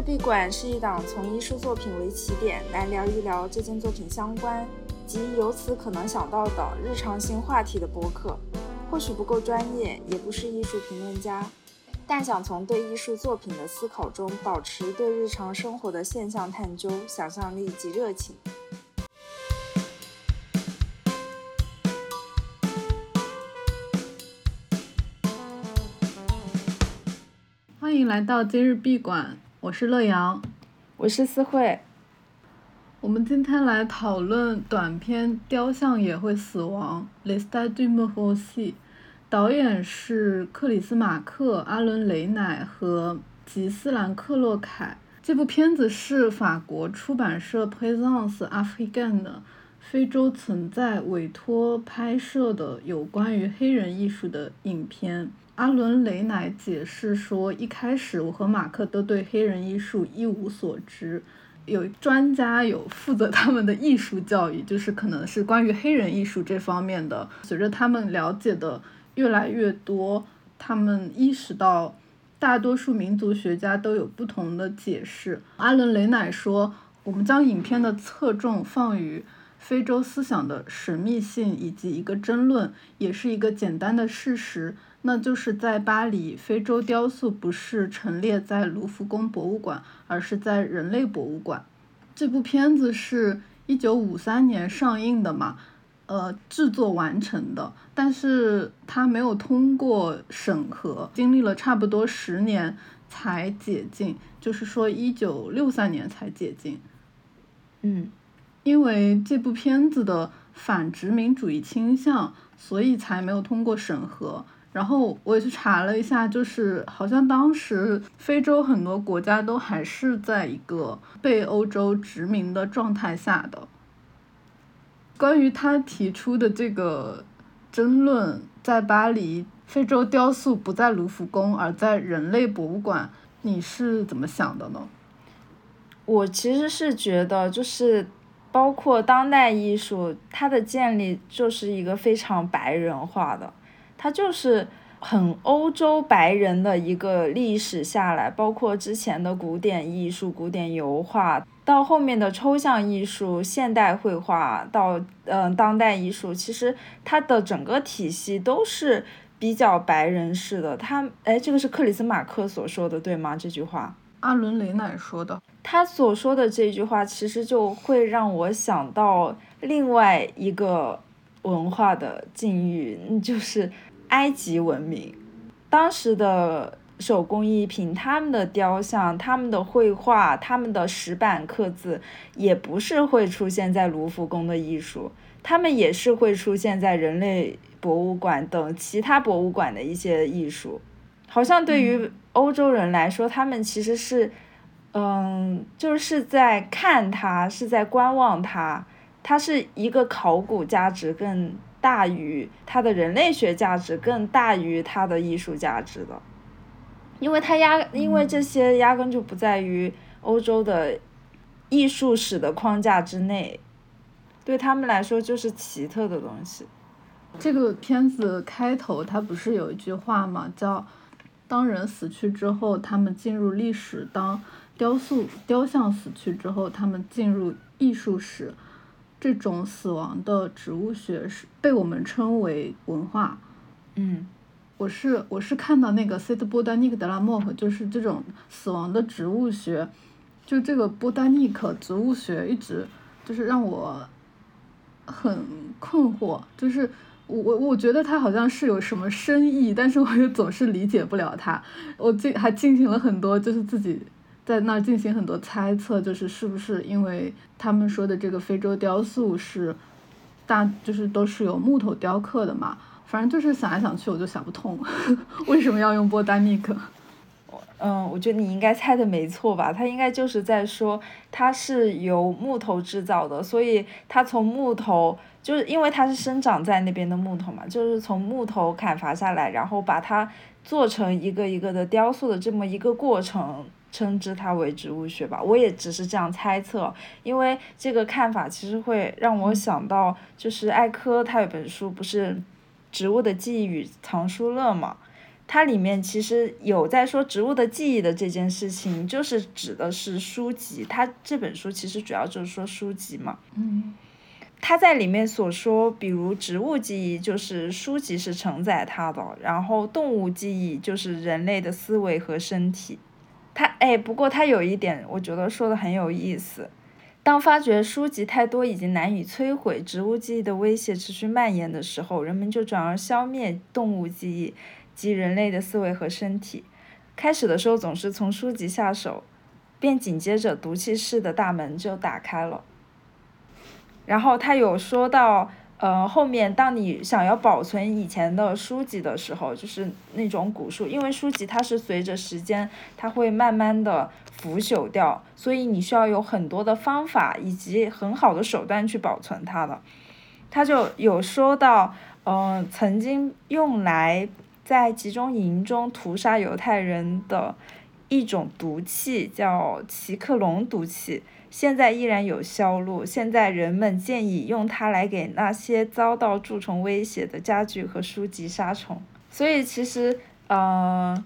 日闭馆是一档从艺术作品为起点来聊一聊这件作品相关及由此可能想到的日常性话题的播客。或许不够专业，也不是艺术评论家，但想从对艺术作品的思考中保持对日常生活的现象探究、想象力及热情。欢迎来到今日闭馆，我是乐阳，我是思慧。我们今天来讨论短片《雕像也会死亡》（Les statues meurent aussi），导演是克里斯马克、阿伦雷乃和吉斯兰克洛凯。这部片子是法国出版社 Presence Africaine 的非洲存在委托拍摄的有关于黑人艺术的影片。阿伦·雷乃解释说：“一开始，我和马克都对黑人艺术一无所知。有专家有负责他们的艺术教育，就是可能是关于黑人艺术这方面的。随着他们了解的越来越多，他们意识到大多数民族学家都有不同的解释。”阿伦·雷乃说：“我们将影片的侧重放于非洲思想的神秘性以及一个争论，也是一个简单的事实。”那就是在巴黎，非洲雕塑不是陈列在卢浮宫博物馆，而是在人类博物馆。这部片子是一九五三年上映的嘛，呃，制作完成的，但是它没有通过审核，经历了差不多十年才解禁，就是说一九六三年才解禁。嗯，因为这部片子的反殖民主义倾向，所以才没有通过审核。然后我也去查了一下，就是好像当时非洲很多国家都还是在一个被欧洲殖民的状态下的。关于他提出的这个争论，在巴黎，非洲雕塑不在卢浮宫，而在人类博物馆，你是怎么想的呢？我其实是觉得，就是包括当代艺术，它的建立就是一个非常白人化的。它就是很欧洲白人的一个历史下来，包括之前的古典艺术、古典油画，到后面的抽象艺术、现代绘画，到嗯当代艺术，其实它的整个体系都是比较白人式的。他哎，这个是克里斯马克所说的对吗？这句话，阿伦雷乃说的。他所说的这句话，其实就会让我想到另外一个文化的境遇，就是。埃及文明，当时的手工艺品，他们的雕像、他们的绘画、他们的石板刻字，也不是会出现在卢浮宫的艺术，他们也是会出现在人类博物馆等其他博物馆的一些艺术。好像对于欧洲人来说，他们其实是，嗯，就是在看它，是在观望它，它是一个考古价值更。大于它的人类学价值，更大于它的艺术价值的，因为它压，因为这些压根就不在于欧洲的艺术史的框架之内，对他们来说就是奇特的东西。这个片子开头它不是有一句话吗？叫“当人死去之后，他们进入历史；当雕塑、雕像死去之后，他们进入艺术史。”这种死亡的植物学是被我们称为文化。嗯，我是我是看到那个 Set Botanique de la Mort，就是这种死亡的植物学，就这个 Botanique 植物学一直就是让我很困惑，就是我我我觉得它好像是有什么深意，但是我又总是理解不了它。我进还进行了很多就是自己。在那儿进行很多猜测，就是是不是因为他们说的这个非洲雕塑是大，就是都是有木头雕刻的嘛？反正就是想来想去，我就想不通 为什么要用波丹尼克。嗯，我觉得你应该猜的没错吧？他应该就是在说它是由木头制造的，所以它从木头，就是因为它是生长在那边的木头嘛，就是从木头砍伐下来，然后把它做成一个一个的雕塑的这么一个过程。称之它为植物学吧，我也只是这样猜测，因为这个看法其实会让我想到，就是艾科他有本书不是《植物的记忆与藏书乐》嘛，它里面其实有在说植物的记忆的这件事情，就是指的是书籍。它这本书其实主要就是说书籍嘛。嗯。他在里面所说，比如植物记忆就是书籍是承载它的，然后动物记忆就是人类的思维和身体。他哎，不过他有一点，我觉得说的很有意思。当发觉书籍太多已经难以摧毁植物记忆的威胁持续蔓延的时候，人们就转而消灭动物记忆及人类的思维和身体。开始的时候总是从书籍下手，便紧接着毒气室的大门就打开了。然后他有说到，呃，后面当你想要保存以前的书籍的时候，就是那种古书，因为书籍它是随着时间，它会慢慢的腐朽掉，所以你需要有很多的方法以及很好的手段去保存它的。他就有说到，嗯，曾经用来在集中营中屠杀犹太人的一种毒气，叫奇克隆毒气。现在依然有销路。现在人们建议用它来给那些遭到蛀虫威胁的家具和书籍杀虫。所以其实，嗯，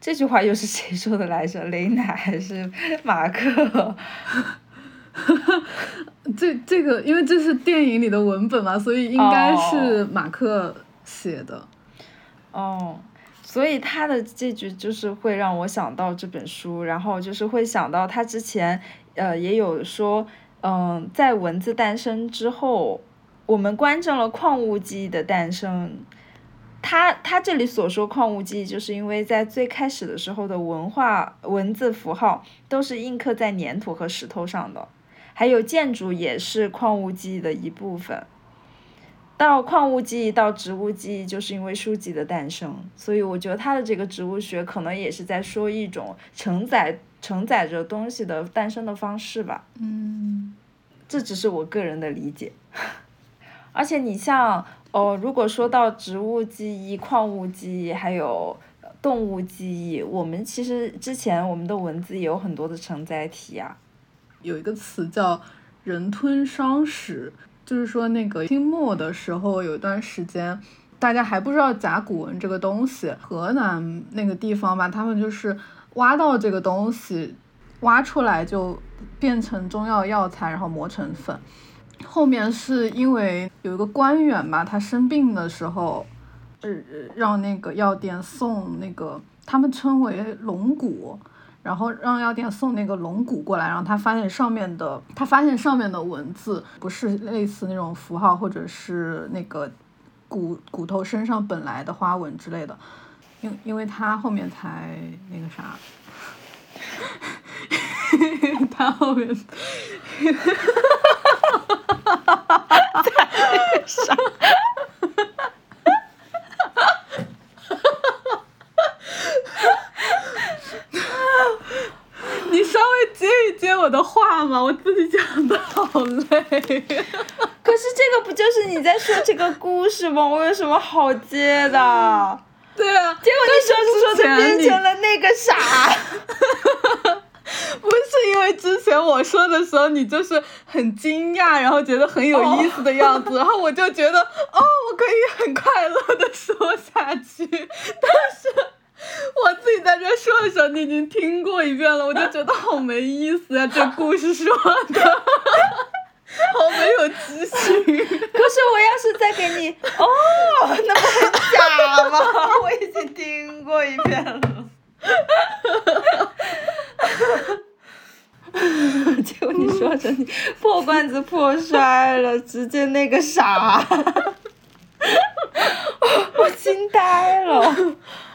这句话又是谁说的来着？雷乃还是马克？这这个，因为这是电影里的文本嘛，所以应该是马克写的。哦，所以他的这句就是会让我想到这本书，然后就是会想到他之前。呃，也有说，嗯，在文字诞生之后，我们观证了矿物记忆的诞生。他他这里所说矿物记忆，就是因为在最开始的时候的文化文字符号都是印刻在粘土和石头上的，还有建筑也是矿物记忆的一部分。到矿物记忆到植物记忆，就是因为书籍的诞生。所以我觉得他的这个植物学可能也是在说一种承载。承载着东西的诞生的方式吧，嗯，这只是我个人的理解。而且你像，哦，如果说到植物记忆、矿物记忆，还有动物记忆，我们其实之前我们的文字也有很多的承载体啊。有一个词叫“人吞伤史”，就是说那个清末的时候有一段时间，大家还不知道甲骨文这个东西，河南那个地方吧，他们就是。挖到这个东西，挖出来就变成中药药材，然后磨成粉。后面是因为有一个官员吧，他生病的时候，呃，让那个药店送那个他们称为龙骨，然后让药店送那个龙骨过来，然后他发现上面的，他发现上面的文字不是类似那种符号，或者是那个骨骨头身上本来的花纹之类的。因因为他后面才那个啥，他后面，哈哈哈哈哈哈！哈哈哈，哈哈哈哈哈哈！你稍微接一接我的话嘛，我自己讲的好累。可是这个不就是你在说这个故事吗？我有什么好接的？对啊，结果你说着说着变成了那个啥，不是因为之前我说的时候你就是很惊讶，然后觉得很有意思的样子，然后我就觉得哦，我可以很快乐的说下去，但是我自己在这说的时候，你已经听过一遍了，我就觉得好没意思呀，这故事说的。好没有激情。可是我要是再给你，哦，那不很假吗？我已经听过一遍了。结果你说成你破罐子破摔了，直接那个啥，我惊呆了，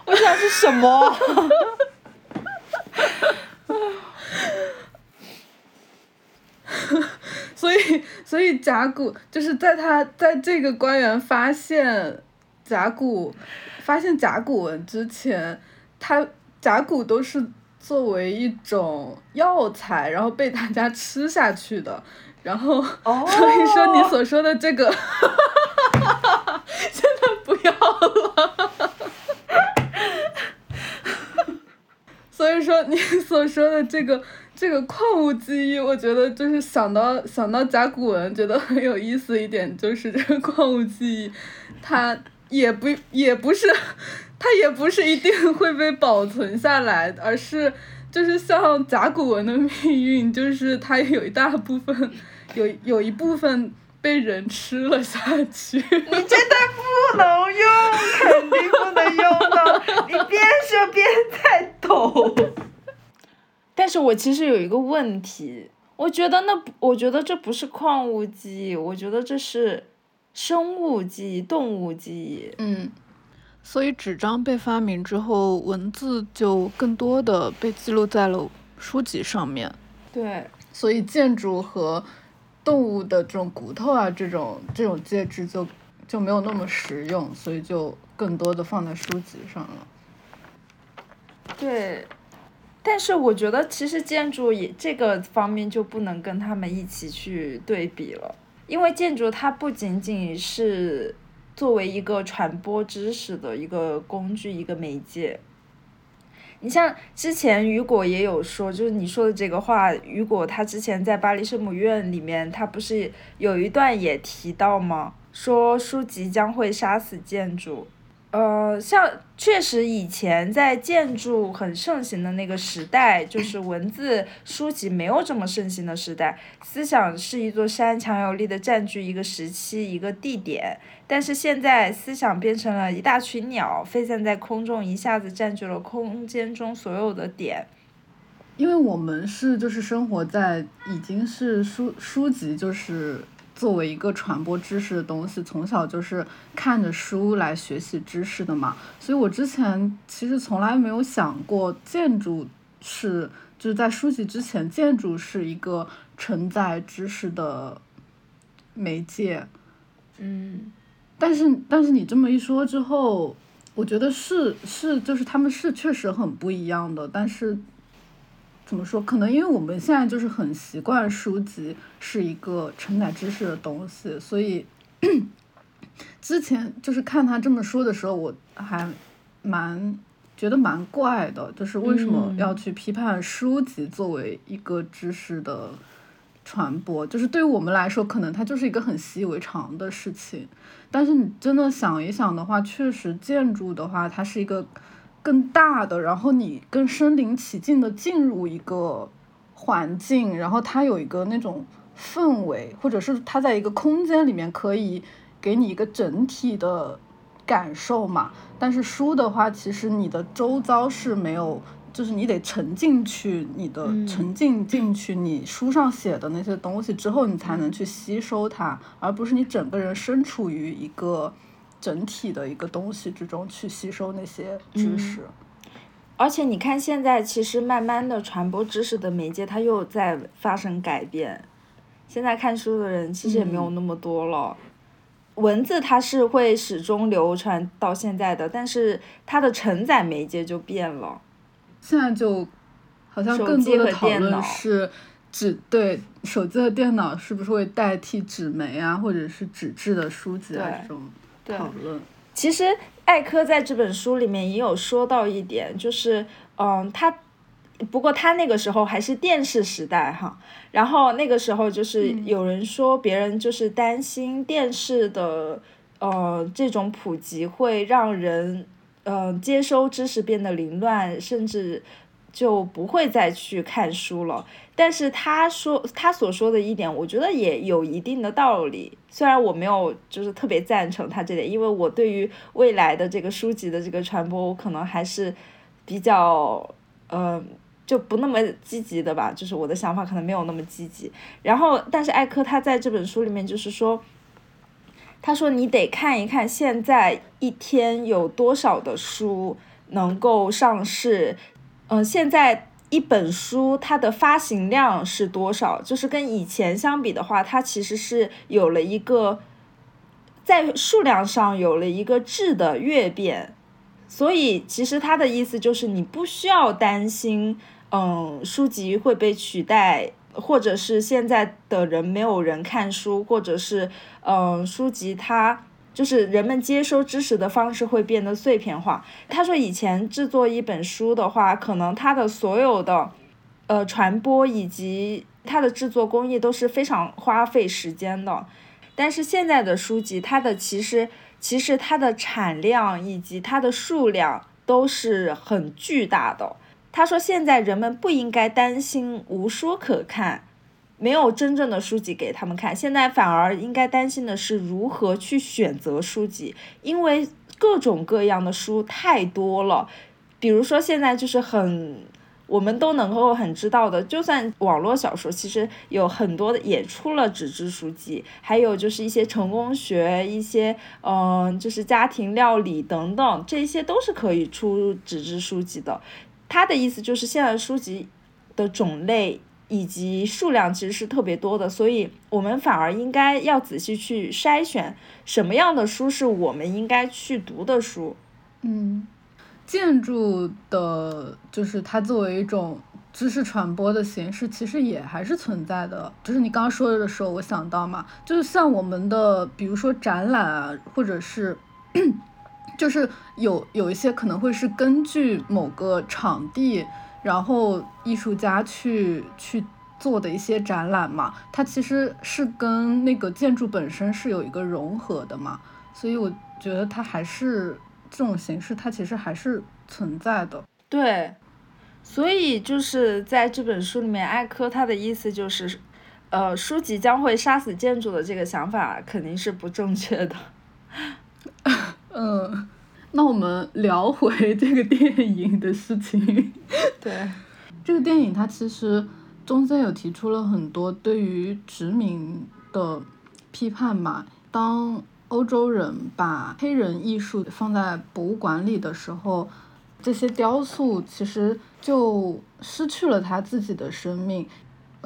我想是什么？所以，所以甲骨就是在他在这个官员发现甲骨发现甲骨文之前，他甲骨都是作为一种药材，然后被大家吃下去的。然后，所以说你所说的这个 现在不要了。所以说你 所说的这个。这个矿物记忆，我觉得就是想到想到甲骨文，觉得很有意思一点，就是这个矿物记忆，它也不也不是，它也不是一定会被保存下来，而是就是像甲骨文的命运，就是它有一大部分有有一部分被人吃了下去。你真的不能用，肯定不能用的，你边说边在抖。但是我其实有一个问题，我觉得那我觉得这不是矿物记忆，我觉得这是生物记忆、动物记忆。嗯，所以纸张被发明之后，文字就更多的被记录在了书籍上面。对，所以建筑和动物的这种骨头啊，这种这种介质就就没有那么实用，所以就更多的放在书籍上了。对。但是我觉得，其实建筑也这个方面就不能跟他们一起去对比了，因为建筑它不仅仅是作为一个传播知识的一个工具、一个媒介。你像之前雨果也有说，就是你说的这个话，雨果他之前在巴黎圣母院里面，他不是有一段也提到吗？说书籍将会杀死建筑。呃，像确实以前在建筑很盛行的那个时代，就是文字书籍没有这么盛行的时代，思想是一座山，强有力的占据一个时期一个地点。但是现在思想变成了一大群鸟，飞散在空中，一下子占据了空间中所有的点。因为我们是就是生活在已经是书书籍就是。作为一个传播知识的东西，从小就是看着书来学习知识的嘛，所以我之前其实从来没有想过建筑是就是在书籍之前，建筑是一个承载知识的媒介。嗯，但是但是你这么一说之后，我觉得是是就是他们是确实很不一样的，但是。怎么说？可能因为我们现在就是很习惯书籍是一个承载知识的东西，所以 之前就是看他这么说的时候，我还蛮觉得蛮怪的，就是为什么要去批判书籍作为一个知识的传播？就是对于我们来说，可能它就是一个很习以为常的事情，但是你真的想一想的话，确实建筑的话，它是一个。更大的，然后你更身临其境的进入一个环境，然后它有一个那种氛围，或者是它在一个空间里面可以给你一个整体的感受嘛。但是书的话，其实你的周遭是没有，就是你得沉浸去，你的沉浸进去，你书上写的那些东西之后，你才能去吸收它，而不是你整个人身处于一个。整体的一个东西之中去吸收那些知识，而且你看现在其实慢慢的传播知识的媒介它又在发生改变，现在看书的人其实也没有那么多了，文字它是会始终流传到现在的，但是它的承载媒介就变了，现在就好像更多的讨论是纸对手机和电脑是不是会代替纸媒啊，或者是纸质的书籍啊这种。讨论，其实艾科在这本书里面也有说到一点，就是，嗯，他，不过他那个时候还是电视时代哈，然后那个时候就是有人说别人就是担心电视的，呃，这种普及会让人，嗯，接收知识变得凌乱，甚至。就不会再去看书了。但是他说他所说的一点，我觉得也有一定的道理。虽然我没有就是特别赞成他这点，因为我对于未来的这个书籍的这个传播，我可能还是比较呃就不那么积极的吧。就是我的想法可能没有那么积极。然后，但是艾科他在这本书里面就是说，他说你得看一看现在一天有多少的书能够上市。嗯，现在一本书它的发行量是多少？就是跟以前相比的话，它其实是有了一个在数量上有了一个质的跃变。所以其实他的意思就是，你不需要担心，嗯，书籍会被取代，或者是现在的人没有人看书，或者是嗯，书籍它。就是人们接收知识的方式会变得碎片化。他说，以前制作一本书的话，可能它的所有的，呃，传播以及它的制作工艺都是非常花费时间的。但是现在的书籍，它的其实其实它的产量以及它的数量都是很巨大的。他说，现在人们不应该担心无书可看，没有真正的书籍给他们看，现在反而应该担心的是如何去选择书籍，因为各种各样的书太多了。比如说现在就是很。我们都能够很知道的，就算网络小说，其实有很多的也出了纸质书籍，还有就是一些成功学，一些嗯，就是家庭料理等等，这些都是可以出纸质书籍的。他的意思就是，现在书籍的种类以及数量其实是特别多的，所以我们反而应该要仔细去筛选什么样的书是我们应该去读的书。嗯。建筑的，就是它作为一种知识传播的形式，其实也还是存在的。就是你刚刚说的时候，我想到嘛，就是像我们的，比如说展览啊，或者是，就是有有一些可能会是根据某个场地，然后艺术家去去做的一些展览嘛，它其实是跟那个建筑本身是有一个融合的嘛，所以我觉得它还是。这种形式它其实还是存在的，对，所以就是在这本书里面，艾科他的意思就是，呃，书籍将会杀死建筑的这个想法肯定是不正确的。嗯，那我们聊回这个电影的事情。对，这个电影它其实中间有提出了很多对于殖民的批判嘛，当。欧洲人把黑人艺术放在博物馆里的时候，这些雕塑其实就失去了它自己的生命。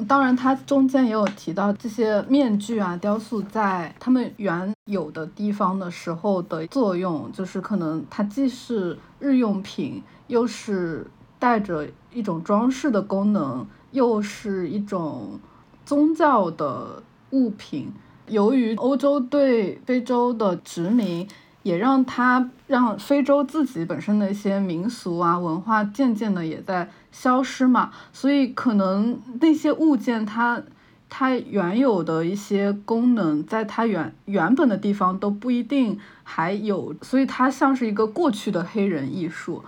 当然，它中间也有提到这些面具啊、雕塑在他们原有的地方的时候的作用，就是可能它既是日用品，又是带着一种装饰的功能，又是一种宗教的物品。由于欧洲对非洲的殖民，也让它让非洲自己本身的一些民俗啊文化渐渐的也在消失嘛，所以可能那些物件它它原有的一些功能，在它原原本的地方都不一定还有，所以它像是一个过去的黑人艺术。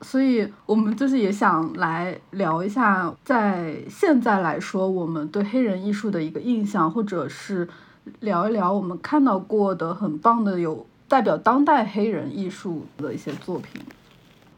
所以我们就是也想来聊一下，在现在来说，我们对黑人艺术的一个印象，或者是聊一聊我们看到过的很棒的有代表当代黑人艺术的一些作品。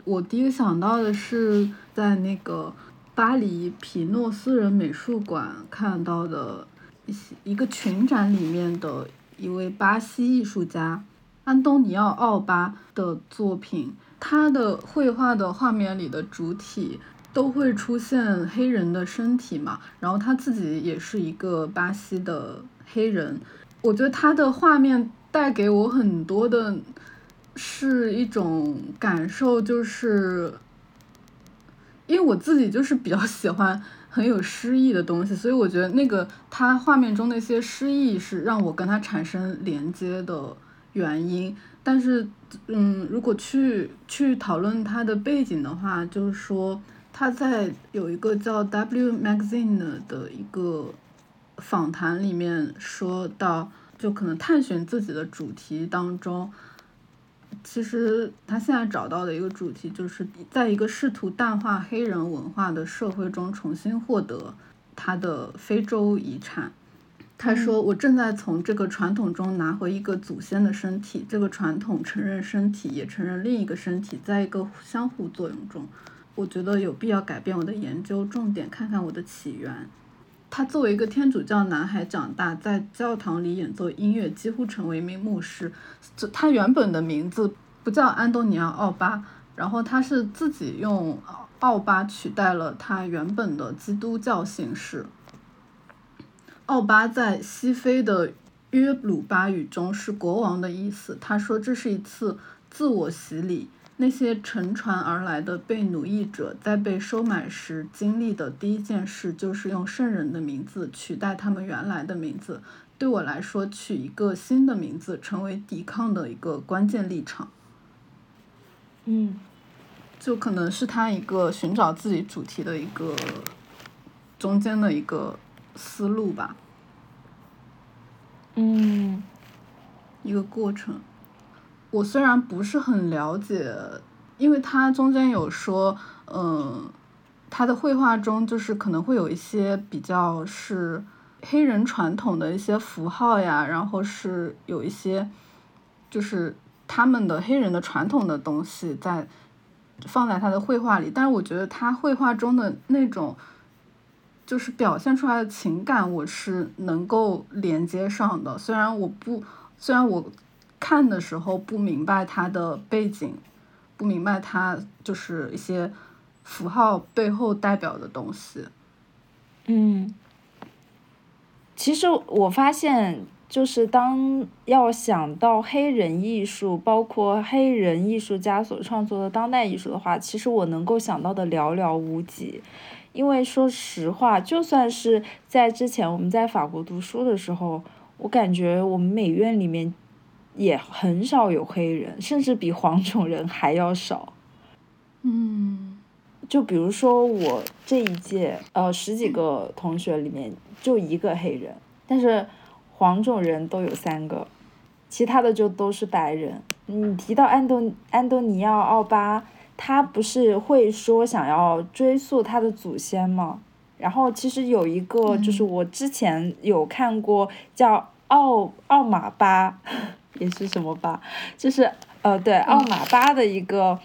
我第一个想到的是在那个巴黎皮诺私人美术馆看到的一些一个群展里面的一位巴西艺术家安东尼奥奥巴的作品。他的绘画的画面里的主体都会出现黑人的身体嘛，然后他自己也是一个巴西的黑人。我觉得他的画面带给我很多的是一种感受，就是因为我自己就是比较 喜欢很有诗意的东西，所以我觉得那个他画面中那些诗意是让我跟他产生连接的原因。但是，嗯，如果去去讨论他的背景的话，就是说他在有一个叫 W Magazine 的一个访谈里面说到，就可能探寻自己的主题当中，其实他现在找到的一个主题，就是在一个试图淡化黑人文化的社会中，重新获得他的非洲遗产。他说：“我正在从这个传统中拿回一个祖先的身体，这个传统承认身体，也承认另一个身体，在一个相互作用中。我觉得有必要改变我的研究重点，看看我的起源。”他作为一个天主教男孩长大，在教堂里演奏音乐，几乎成为一名牧师。他原本的名字不叫安东尼奥·奥巴，然后他是自己用奥巴取代了他原本的基督教姓氏。奥巴在西非的约鲁巴语中是国王的意思。他说这是一次自我洗礼。那些乘船而来的被奴役者在被收买时经历的第一件事就是用圣人的名字取代他们原来的名字。对我来说，取一个新的名字成为抵抗的一个关键立场。嗯，就可能是他一个寻找自己主题的一个中间的一个。思路吧，嗯，一个过程。我虽然不是很了解，因为他中间有说，嗯，他的绘画中就是可能会有一些比较是黑人传统的一些符号呀，然后是有一些就是他们的黑人的传统的东西在放在他的绘画里，但是我觉得他绘画中的那种。就是表现出来的情感，我是能够连接上的。虽然我不，虽然我看的时候不明白它的背景，不明白它就是一些符号背后代表的东西。嗯，其实我发现，就是当要想到黑人艺术，包括黑人艺术家所创作的当代艺术的话，其实我能够想到的寥寥无几。因为说实话，就算是在之前我们在法国读书的时候，我感觉我们美院里面也很少有黑人，甚至比黄种人还要少。嗯，就比如说我这一届，呃，十几个同学里面就一个黑人，但是黄种人都有三个，其他的就都是白人。你提到安东安东尼奥奥巴。他不是会说想要追溯他的祖先吗？然后其实有一个，就是我之前有看过叫奥奥马巴，也是什么吧，就是呃对奥马巴的一个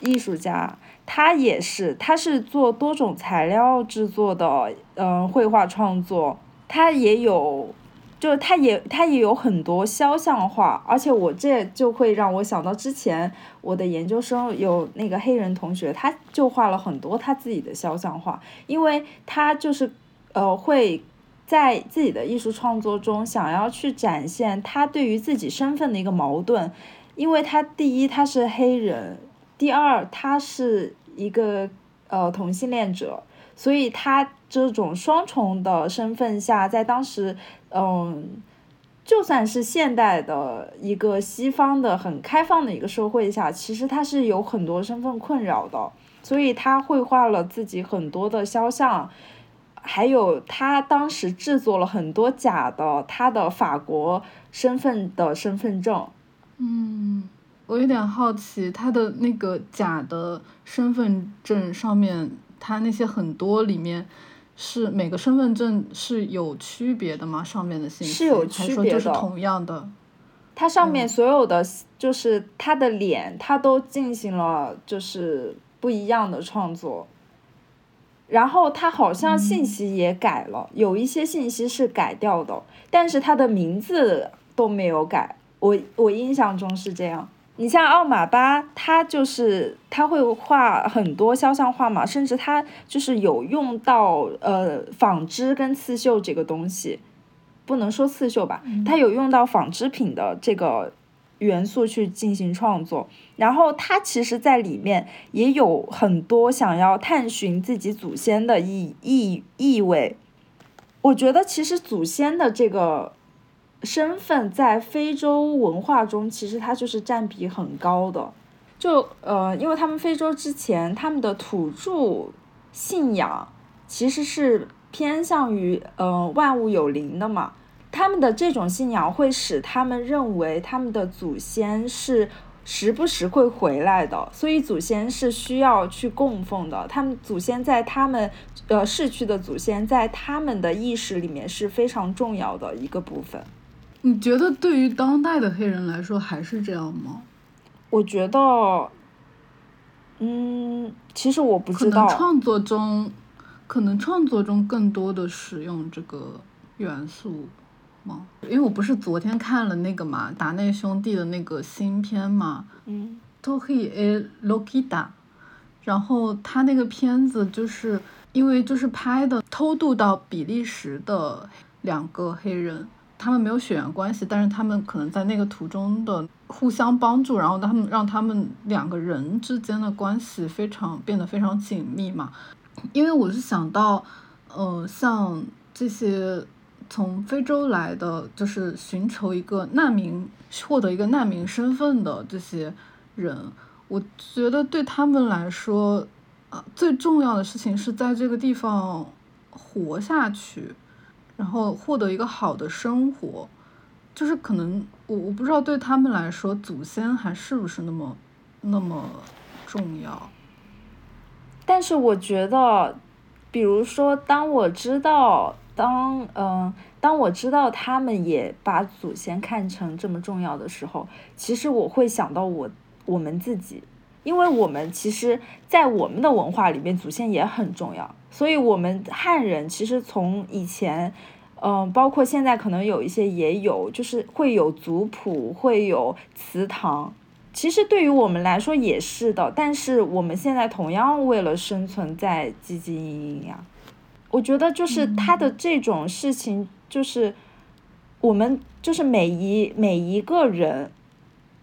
艺术家，他也是他是做多种材料制作的，嗯，绘画创作，他也有。就是他也他也有很多肖像画，而且我这就会让我想到之前我的研究生有那个黑人同学，他就画了很多他自己的肖像画，因为他就是呃会在自己的艺术创作中想要去展现他对于自己身份的一个矛盾，因为他第一他是黑人，第二他是一个呃同性恋者。所以他这种双重的身份下，在当时，嗯，就算是现代的一个西方的很开放的一个社会下，其实他是有很多身份困扰的。所以他绘画了自己很多的肖像，还有他当时制作了很多假的他的法国身份的身份证。嗯，我有点好奇，他的那个假的身份证上面。他那些很多里面是每个身份证是有区别的吗？上面的信息是有区别的，就是同样的。它上面所有的就是他的脸，他都进行了就是不一样的创作。然后他好像信息也改了，有一些信息是改掉的，但是他的名字都没有改。我我印象中是这样。你像奥马巴，他就是他会画很多肖像画嘛，甚至他就是有用到呃纺织跟刺绣这个东西，不能说刺绣吧，他有用到纺织品的这个元素去进行创作。然后他其实在里面也有很多想要探寻自己祖先的意意意味。我觉得其实祖先的这个。身份在非洲文化中，其实它就是占比很高的。就呃，因为他们非洲之前他们的土著信仰其实是偏向于呃万物有灵的嘛，他们的这种信仰会使他们认为他们的祖先是时不时会回来的，所以祖先是需要去供奉的。他们祖先在他们呃逝去的祖先在他们的意识里面是非常重要的一个部分。你觉得对于当代的黑人来说还是这样吗？我觉得，嗯，其实我不知道。可能创作中，可能创作中更多的使用这个元素吗？因为我不是昨天看了那个嘛，达内兄弟的那个新片嘛，嗯，Tohi e Lokita，然后他那个片子就是因为就是拍的偷渡到比利时的两个黑人。他们没有血缘关系，但是他们可能在那个途中的互相帮助，然后他们让他们两个人之间的关系非常变得非常紧密嘛。因为我是想到，呃，像这些从非洲来的，就是寻求一个难民、获得一个难民身份的这些人，我觉得对他们来说，啊，最重要的事情是在这个地方活下去。然后获得一个好的生活，就是可能我我不知道对他们来说，祖先还是不是那么那么重要。但是我觉得，比如说，当我知道，当嗯，当我知道他们也把祖先看成这么重要的时候，其实我会想到我我们自己，因为我们其实，在我们的文化里面，祖先也很重要。所以，我们汉人其实从以前。嗯，包括现在可能有一些也有，就是会有族谱，会有祠堂。其实对于我们来说也是的，但是我们现在同样为了生存在汲汲营营呀。我觉得就是他的这种事情，就是我们就是每一每一个人，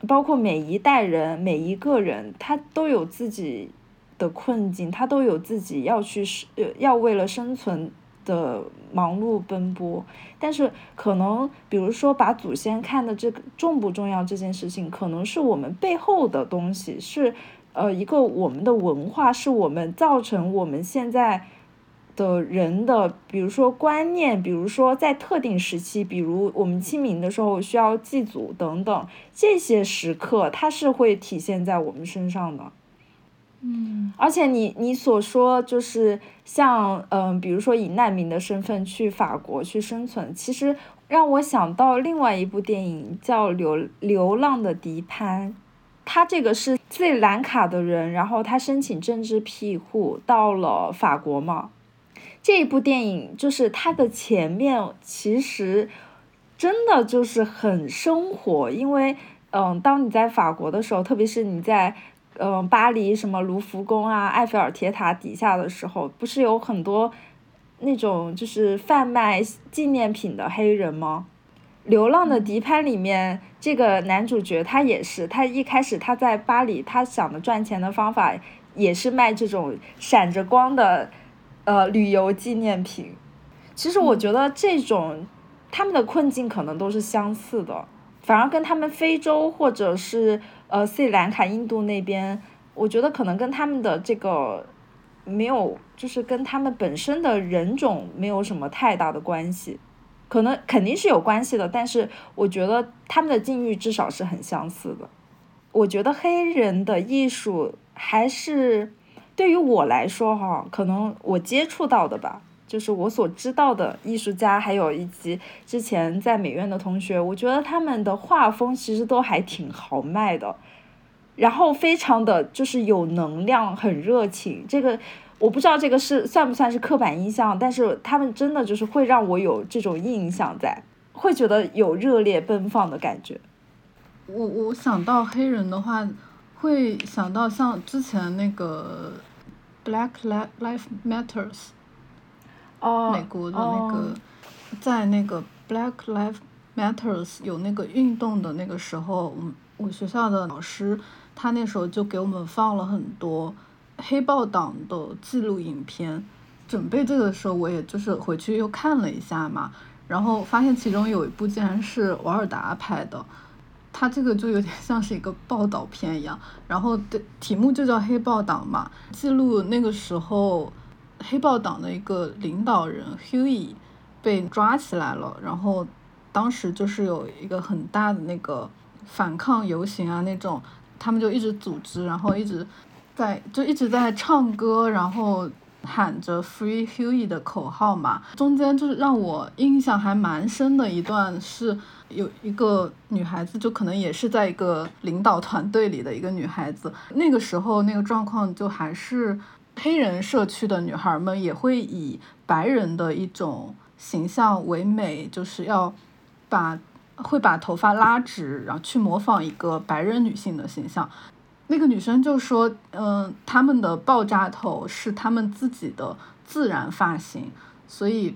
包括每一代人，每一个人，他都有自己的困境，他都有自己要去是呃要为了生存。的忙碌奔波，但是可能，比如说把祖先看的这个重不重要这件事情，可能是我们背后的东西，是呃一个我们的文化，是我们造成我们现在的人的，比如说观念，比如说在特定时期，比如我们清明的时候需要祭祖等等这些时刻，它是会体现在我们身上的。嗯，而且你你所说就是像嗯，比如说以难民的身份去法国去生存，其实让我想到另外一部电影叫《流流浪的迪潘》，他这个是斯里兰卡的人，然后他申请政治庇护到了法国嘛。这一部电影就是它的前面其实真的就是很生活，因为嗯，当你在法国的时候，特别是你在。嗯，巴黎什么卢浮宫啊、埃菲尔铁塔底下的时候，不是有很多那种就是贩卖纪念品的黑人吗？《流浪的迪潘》里面这个男主角他也是，他一开始他在巴黎，他想的赚钱的方法也是卖这种闪着光的呃旅游纪念品。其实我觉得这种他们的困境可能都是相似的，反而跟他们非洲或者是。呃，斯里兰卡、印度那边，我觉得可能跟他们的这个没有，就是跟他们本身的人种没有什么太大的关系，可能肯定是有关系的，但是我觉得他们的境遇至少是很相似的。我觉得黑人的艺术还是对于我来说哈，可能我接触到的吧。就是我所知道的艺术家，还有以及之前在美院的同学，我觉得他们的画风其实都还挺豪迈的，然后非常的就是有能量，很热情。这个我不知道这个是算不算是刻板印象，但是他们真的就是会让我有这种印象在，会觉得有热烈奔放的感觉。我我想到黑人的话，会想到像之前那个 Black Lives Matters。美国的那个，在那个 Black Lives Matters 有那个运动的那个时候，我我学校的老师他那时候就给我们放了很多黑豹党的记录影片。准备这个的时候，我也就是回去又看了一下嘛，然后发现其中有一部竟然是瓦尔达拍的，他这个就有点 像是一个报道片一样，然后的题目就叫黑豹党嘛，记录那个时候。黑豹党的一个领导人 Huey 被抓起来了，然后当时就是有一个很大的那个反抗游行啊，那种他们就一直组织，然后一直在就一直在唱歌，然后喊着 Free Huey 的口号嘛。中间就是让我印象还蛮深的一段，是有一个女孩子，就可能也是在一个领导团队里的一个女孩子，那个时候那个状况就还是。黑人社区的女孩们也会以白人的一种形象为美，就是要把会把头发拉直，然后去模仿一个白人女性的形象。那个女生就说：“嗯，他们的爆炸头是他们自己的自然发型，所以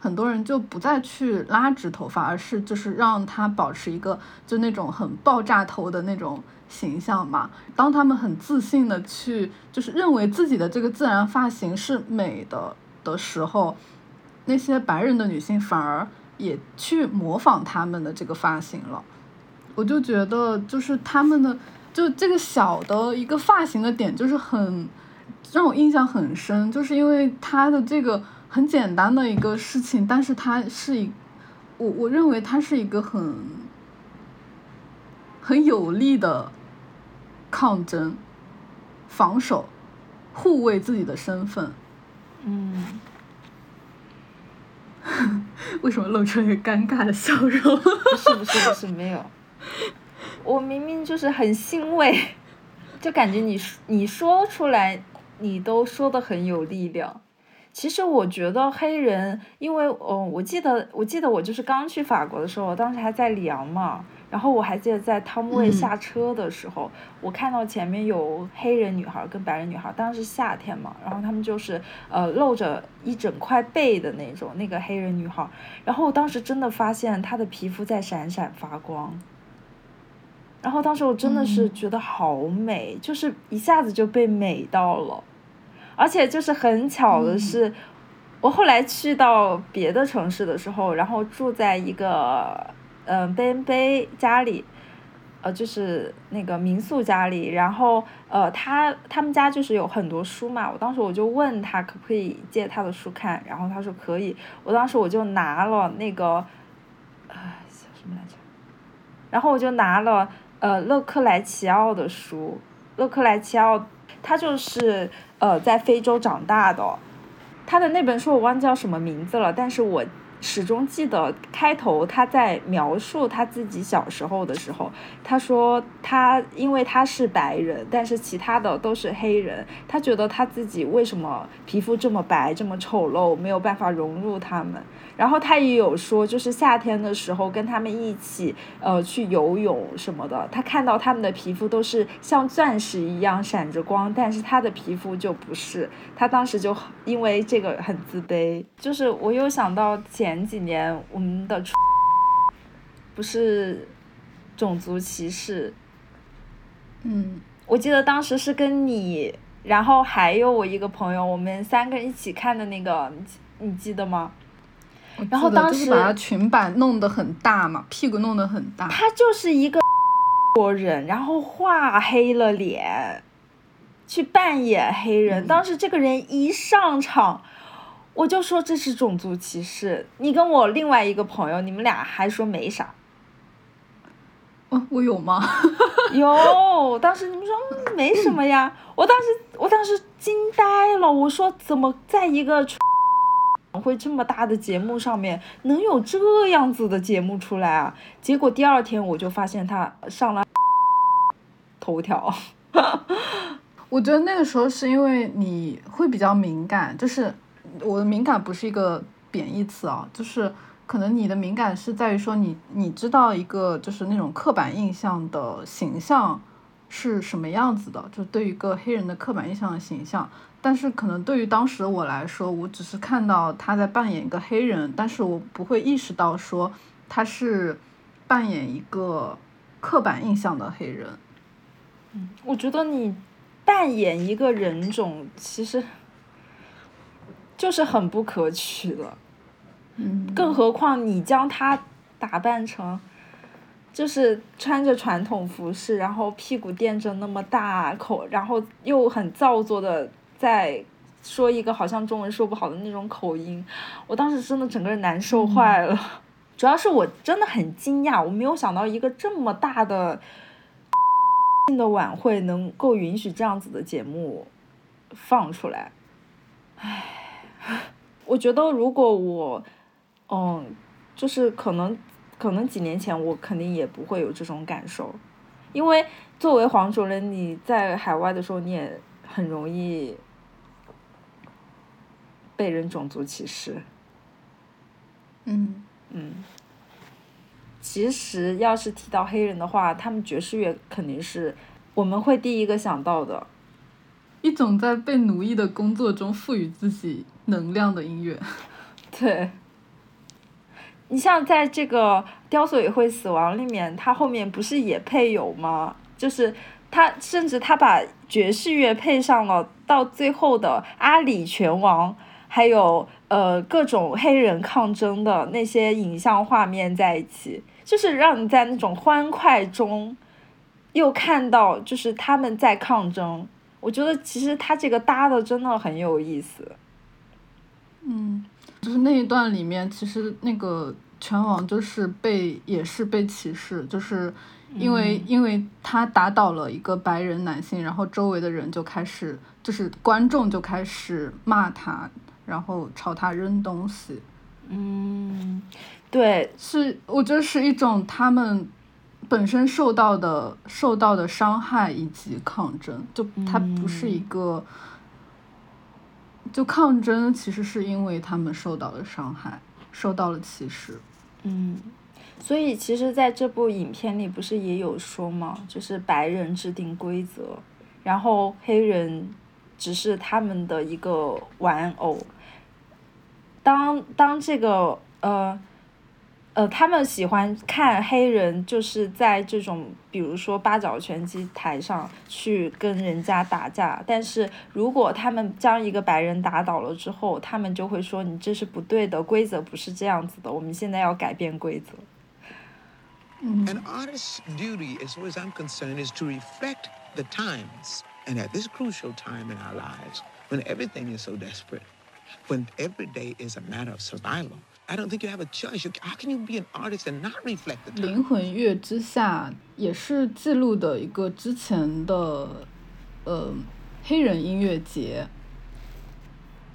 很多人就不再去拉直头发，而是就是让它保持一个就那种很爆炸头的那种。”形象嘛，当他们很自信的去，就是认为自己的这个自然发型是美的的时候，那些白人的女性反而也去模仿他们的这个发型了。我就觉得，就是他们的就这个小的一个发型的点，就是很让我印象很深，就是因为他的这个很简单的一个事情，但是它是一，我我认为它是一个很。很有力的抗争、防守、护卫自己的身份。嗯，为什么露出一个尴尬的笑容？不是不是不是没有，我明明就是很欣慰，就感觉你你说出来，你都说的很有力量。其实我觉得黑人，因为哦，我记得我记得我就是刚去法国的时候，我当时还在里昂嘛，然后我还记得在汤姆卫下车的时候，我看到前面有黑人女孩跟白人女孩，当时夏天嘛，然后他们就是呃露着一整块背的那种那个黑人女孩，然后我当时真的发现她的皮肤在闪闪发光，然后当时我真的是觉得好美，就是一下子就被美到了。而且就是很巧的是，我后来去到别的城市的时候，然后住在一个嗯贝恩贝家里，呃，就是那个民宿家里，然后呃他他们家就是有很多书嘛，我当时我就问他可不可以借他的书看，然后他说可以，我当时我就拿了那个呃叫什么来着，然后我就拿了呃勒克莱齐奥的书，勒克莱齐奥。他就是呃在非洲长大的，他的那本书我忘记叫什么名字了，但是我始终记得开头他在描述他自己小时候的时候，他说他因为他是白人，但是其他的都是黑人，他觉得他自己为什么皮肤这么白这么丑陋，没有办法融入他们。然后他也有说，就是夏天的时候跟他们一起，呃，去游泳什么的。他看到他们的皮肤都是像钻石一样闪着光，但是他的皮肤就不是。他当时就因为这个很自卑。就是我又想到前几年我们的，不是种族歧视。嗯，我记得当时是跟你，然后还有我一个朋友，我们三个人一起看的那个，你记得吗？然后当时把裙摆弄得很大嘛，屁股弄得很大。他就是一个国人，然后画黑了脸，去扮演黑人。当时这个人一上场，我就说这是种族歧视。你跟我另外一个朋友，你们俩还说没啥。哦，我有吗？有，当时你们说 没什么呀。我当时我当时惊呆了，我说怎么在一个。会这么大的节目上面能有这样子的节目出来啊？结果第二天我就发现他上了头条。我觉得那个时候是因为你会比较敏感，就是我的敏感不是一个贬义词啊，就是可能你的敏感是在于说你你知道一个就是那种刻板印象的形象是什么样子的，就对于一个黑人的刻板印象的形象。但是可能对于当时的我来说，我只是看到他在扮演一个黑人，但是我不会意识到说他是扮演一个刻板印象的黑人。嗯，我觉得你扮演一个人种，其实就是很不可取的。嗯。更何况你将他打扮成，就是穿着传统服饰，然后屁股垫着那么大口，然后又很造作的。在说一个好像中文说不好的那种口音，我当时真的整个人难受坏了。主要是我真的很惊讶，我没有想到一个这么大的的晚会能够允许这样子的节目放出来。唉，我觉得如果我，嗯，就是可能可能几年前我肯定也不会有这种感受，因为作为黄种人，你在海外的时候你也很容易。被人种族歧视，嗯。嗯，其实要是提到黑人的话，他们爵士乐肯定是我们会第一个想到的，一种在被奴役的工作中赋予自己能量的音乐。对，你像在这个《雕塑也会死亡》里面，他后面不是也配有吗？就是他甚至他把爵士乐配上了，到最后的阿里拳王。还有呃各种黑人抗争的那些影像画面在一起，就是让你在那种欢快中，又看到就是他们在抗争。我觉得其实他这个搭的真的很有意思。嗯，就是那一段里面，其实那个拳王就是被也是被歧视，就是因为因为他打倒了一个白人男性，然后周围的人就开始就是观众就开始骂他，然后朝他扔东西。嗯，对，是我觉得是一种他们本身受到的受到的伤害以及抗争，就他不是一个。就抗争，其实是因为他们受到了伤害，受到了歧视。嗯，所以其实在这部影片里，不是也有说吗？就是白人制定规则，然后黑人只是他们的一个玩偶。当当这个呃。呃，他们喜欢看黑人就是在这种，比如说八角拳击台上去跟人家打架，但是如果他们将一个白人打倒了之后，他们就会说你这是不对的，规则不是这样子的，我们现在要改变规则。An artist's duty, as far as I'm concerned, is to reflect the times, and at this crucial time in our lives, when everything is so desperate, when every day is a matter of survival. I don't think you have a choice. How can you be an artist and not reflect the time? 灵魂乐之下也是记录的一个之前的呃黑人音乐节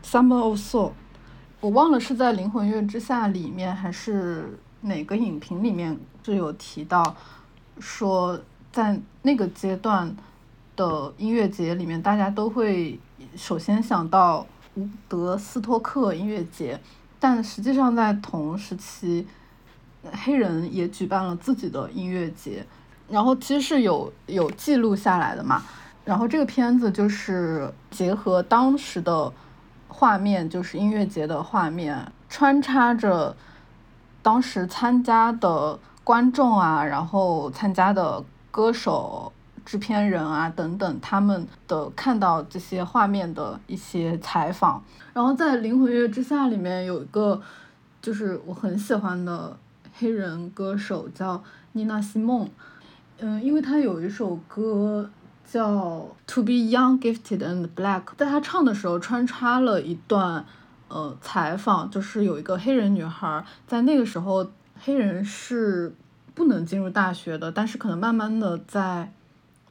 ，Summer of Soul。我忘了是在灵魂乐之下里面还是哪个影评里面就有提到，说在那个阶段的音乐节里面，大家都会首先想到伍德斯托克音乐节。但实际上，在同时期，黑人也举办了自己的音乐节，然后其实是有有记录下来的嘛。然后这个片子就是结合当时的画面，就是音乐节的画面，穿插着当时参加的观众啊，然后参加的歌手。制片人啊，等等，他们的看到这些画面的一些采访，然后在《灵魂乐之下》里面有一个，就是我很喜欢的黑人歌手叫妮娜西梦，嗯，因为她有一首歌叫《To Be Young, Gifted and Black》，在她唱的时候穿插了一段呃采访，就是有一个黑人女孩在那个时候，黑人是不能进入大学的，但是可能慢慢的在。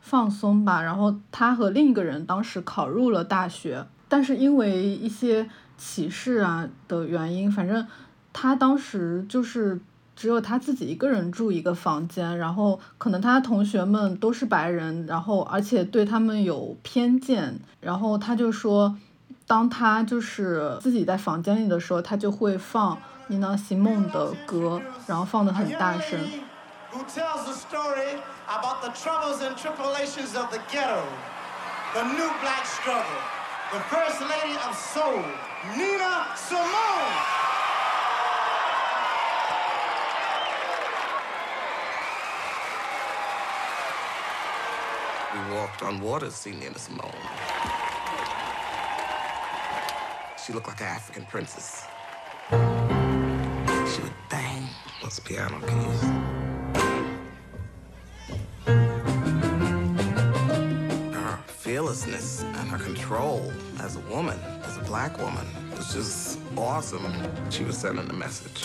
放松吧，然后他和另一个人当时考入了大学，但是因为一些歧视啊的原因，反正他当时就是只有他自己一个人住一个房间，然后可能他同学们都是白人，然后而且对他们有偏见，然后他就说，当他就是自己在房间里的时候，他就会放妮娜西梦的歌，然后放的很大声。Who tells the story about the troubles and tribulations of the ghetto, the new black struggle, the first lady of soul, Nina Simone. We walked on water to see Nina Simone. She looked like an African princess. She would bang those piano keys. Fearlessness and her control as a woman, as a black woman, was just awesome. She was sending a message.